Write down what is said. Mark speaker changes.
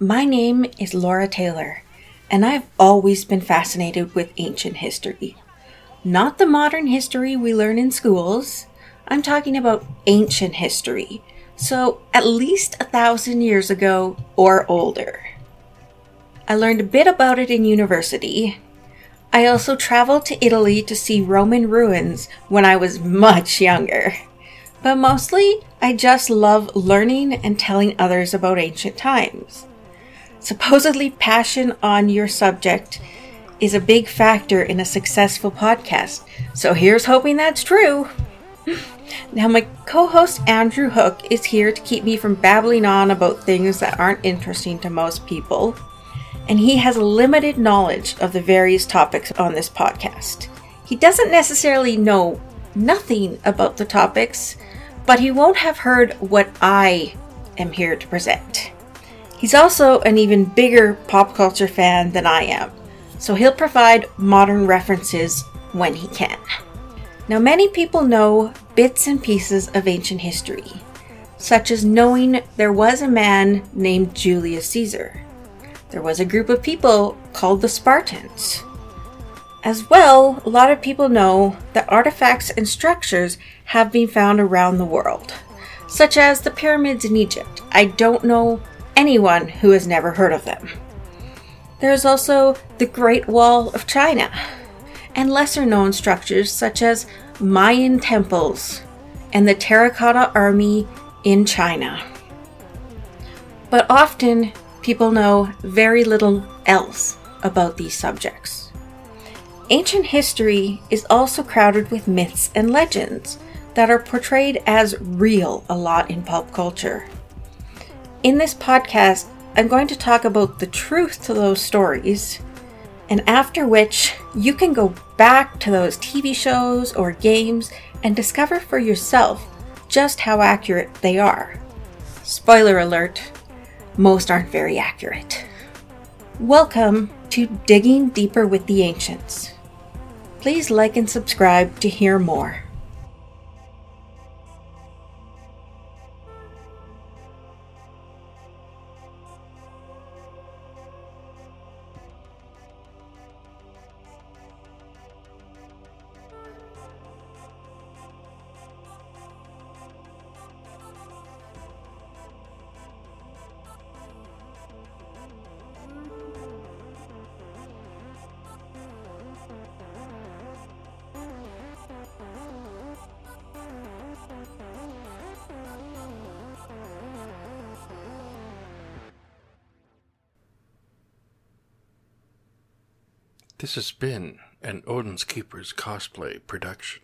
Speaker 1: My name is Laura Taylor, and I've always been fascinated with ancient history. Not the modern history we learn in schools, I'm talking about ancient history, so at least a thousand years ago or older. I learned a bit about it in university. I also traveled to Italy to see Roman ruins when I was much younger. But mostly, I just love learning and telling others about ancient times. Supposedly, passion on your subject is a big factor in a successful podcast, so here's hoping that's true. Now, my co host Andrew Hook is here to keep me from babbling on about things that aren't interesting to most people and he has limited knowledge of the various topics on this podcast. He doesn't necessarily know nothing about the topics, but he won't have heard what I am here to present. He's also an even bigger pop culture fan than I am, so he'll provide modern references when he can. Now, many people know bits and pieces of ancient history, such as knowing there was a man named Julius Caesar there was a group of people called the Spartans. As well, a lot of people know that artifacts and structures have been found around the world, such as the pyramids in Egypt. I don't know anyone who has never heard of them. There's also the Great Wall of China, and lesser known structures such as Mayan temples and the Terracotta Army in China. But often people know very little else about these subjects. Ancient history is also crowded with myths and legends that are portrayed as real a lot in pop culture. In this podcast, I'm going to talk about the truth to those stories, and after which you can go back to those TV shows or games and discover for yourself just how accurate they are. Spoiler alert most aren't very accurate. Welcome to Digging Deeper with the Ancients. Please like and subscribe to hear more.
Speaker 2: This has been an Odin's Keepers cosplay production.